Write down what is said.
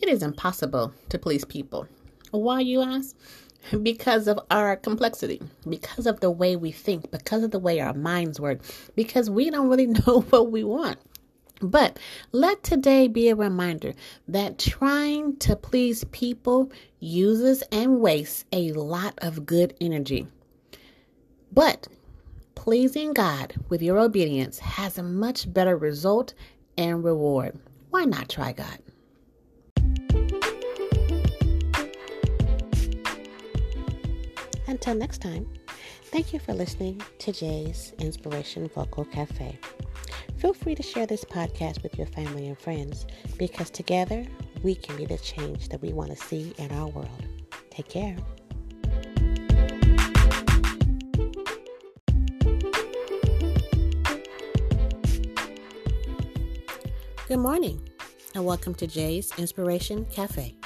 It is impossible to please people. Why, you ask? Because of our complexity, because of the way we think, because of the way our minds work, because we don't really know what we want. But let today be a reminder that trying to please people uses and wastes a lot of good energy. But pleasing God with your obedience has a much better result and reward. Why not try God? Until next time, thank you for listening to Jay's Inspiration Vocal Cafe. Feel free to share this podcast with your family and friends because together we can be the change that we want to see in our world. Take care. Good morning, and welcome to Jay's Inspiration Cafe.